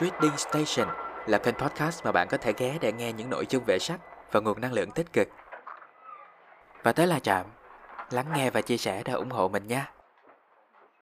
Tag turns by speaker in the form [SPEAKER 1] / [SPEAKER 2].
[SPEAKER 1] Trading Station là kênh podcast mà bạn có thể ghé để nghe những nội dung về sách và nguồn năng lượng tích cực. Và tới là chạm, lắng nghe và chia sẻ để ủng hộ mình nha.